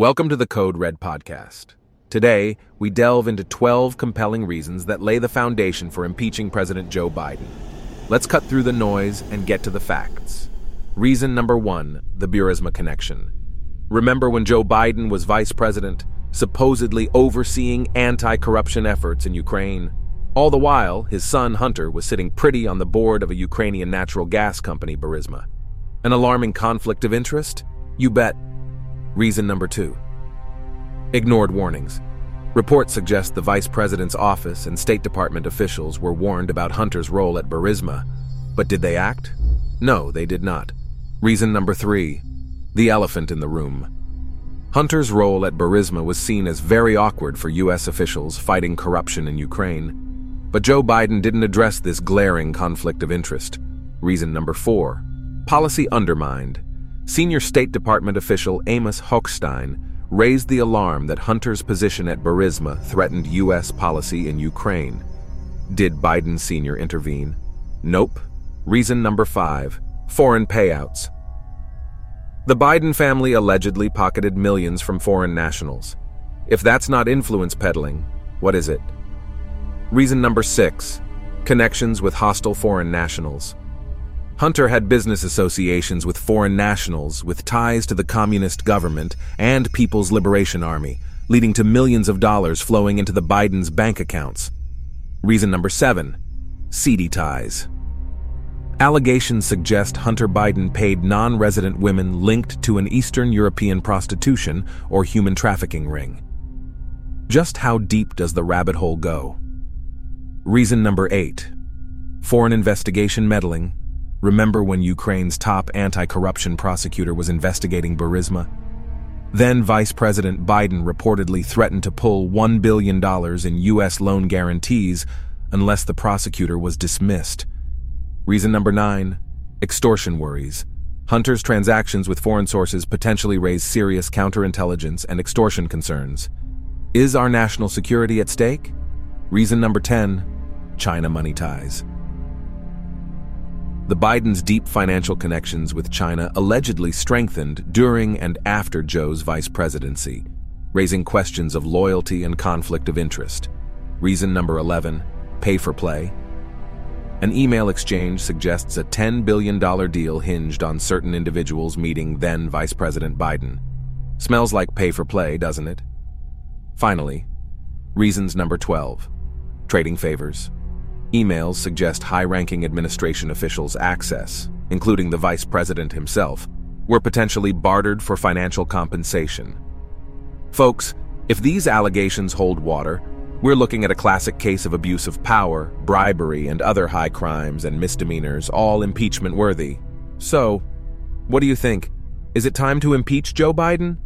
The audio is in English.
Welcome to the Code Red podcast. Today, we delve into 12 compelling reasons that lay the foundation for impeaching President Joe Biden. Let's cut through the noise and get to the facts. Reason number one the Burisma connection. Remember when Joe Biden was vice president, supposedly overseeing anti corruption efforts in Ukraine? All the while, his son Hunter was sitting pretty on the board of a Ukrainian natural gas company, Burisma. An alarming conflict of interest? You bet. Reason number two ignored warnings. Reports suggest the vice president's office and State Department officials were warned about Hunter's role at Burisma. But did they act? No, they did not. Reason number three the elephant in the room. Hunter's role at Burisma was seen as very awkward for U.S. officials fighting corruption in Ukraine. But Joe Biden didn't address this glaring conflict of interest. Reason number four policy undermined senior State Department official Amos Hochstein raised the alarm that Hunter's position at Burisma threatened U.S. policy in Ukraine. Did Biden Sr. intervene? Nope. Reason number five foreign payouts. The Biden family allegedly pocketed millions from foreign nationals. If that's not influence peddling, what is it? Reason number six connections with hostile foreign nationals. Hunter had business associations with foreign nationals with ties to the communist government and People's Liberation Army, leading to millions of dollars flowing into the Biden's bank accounts. Reason number seven seedy ties. Allegations suggest Hunter Biden paid non resident women linked to an Eastern European prostitution or human trafficking ring. Just how deep does the rabbit hole go? Reason number eight foreign investigation meddling Remember when Ukraine's top anti corruption prosecutor was investigating Burisma? Then Vice President Biden reportedly threatened to pull $1 billion in U.S. loan guarantees unless the prosecutor was dismissed. Reason number nine extortion worries. Hunter's transactions with foreign sources potentially raise serious counterintelligence and extortion concerns. Is our national security at stake? Reason number 10 China money ties. The Bidens' deep financial connections with China allegedly strengthened during and after Joe's vice presidency, raising questions of loyalty and conflict of interest. Reason number 11 pay for play. An email exchange suggests a $10 billion deal hinged on certain individuals meeting then Vice President Biden. Smells like pay for play, doesn't it? Finally, reasons number 12 trading favors. Emails suggest high ranking administration officials' access, including the vice president himself, were potentially bartered for financial compensation. Folks, if these allegations hold water, we're looking at a classic case of abuse of power, bribery, and other high crimes and misdemeanors, all impeachment worthy. So, what do you think? Is it time to impeach Joe Biden?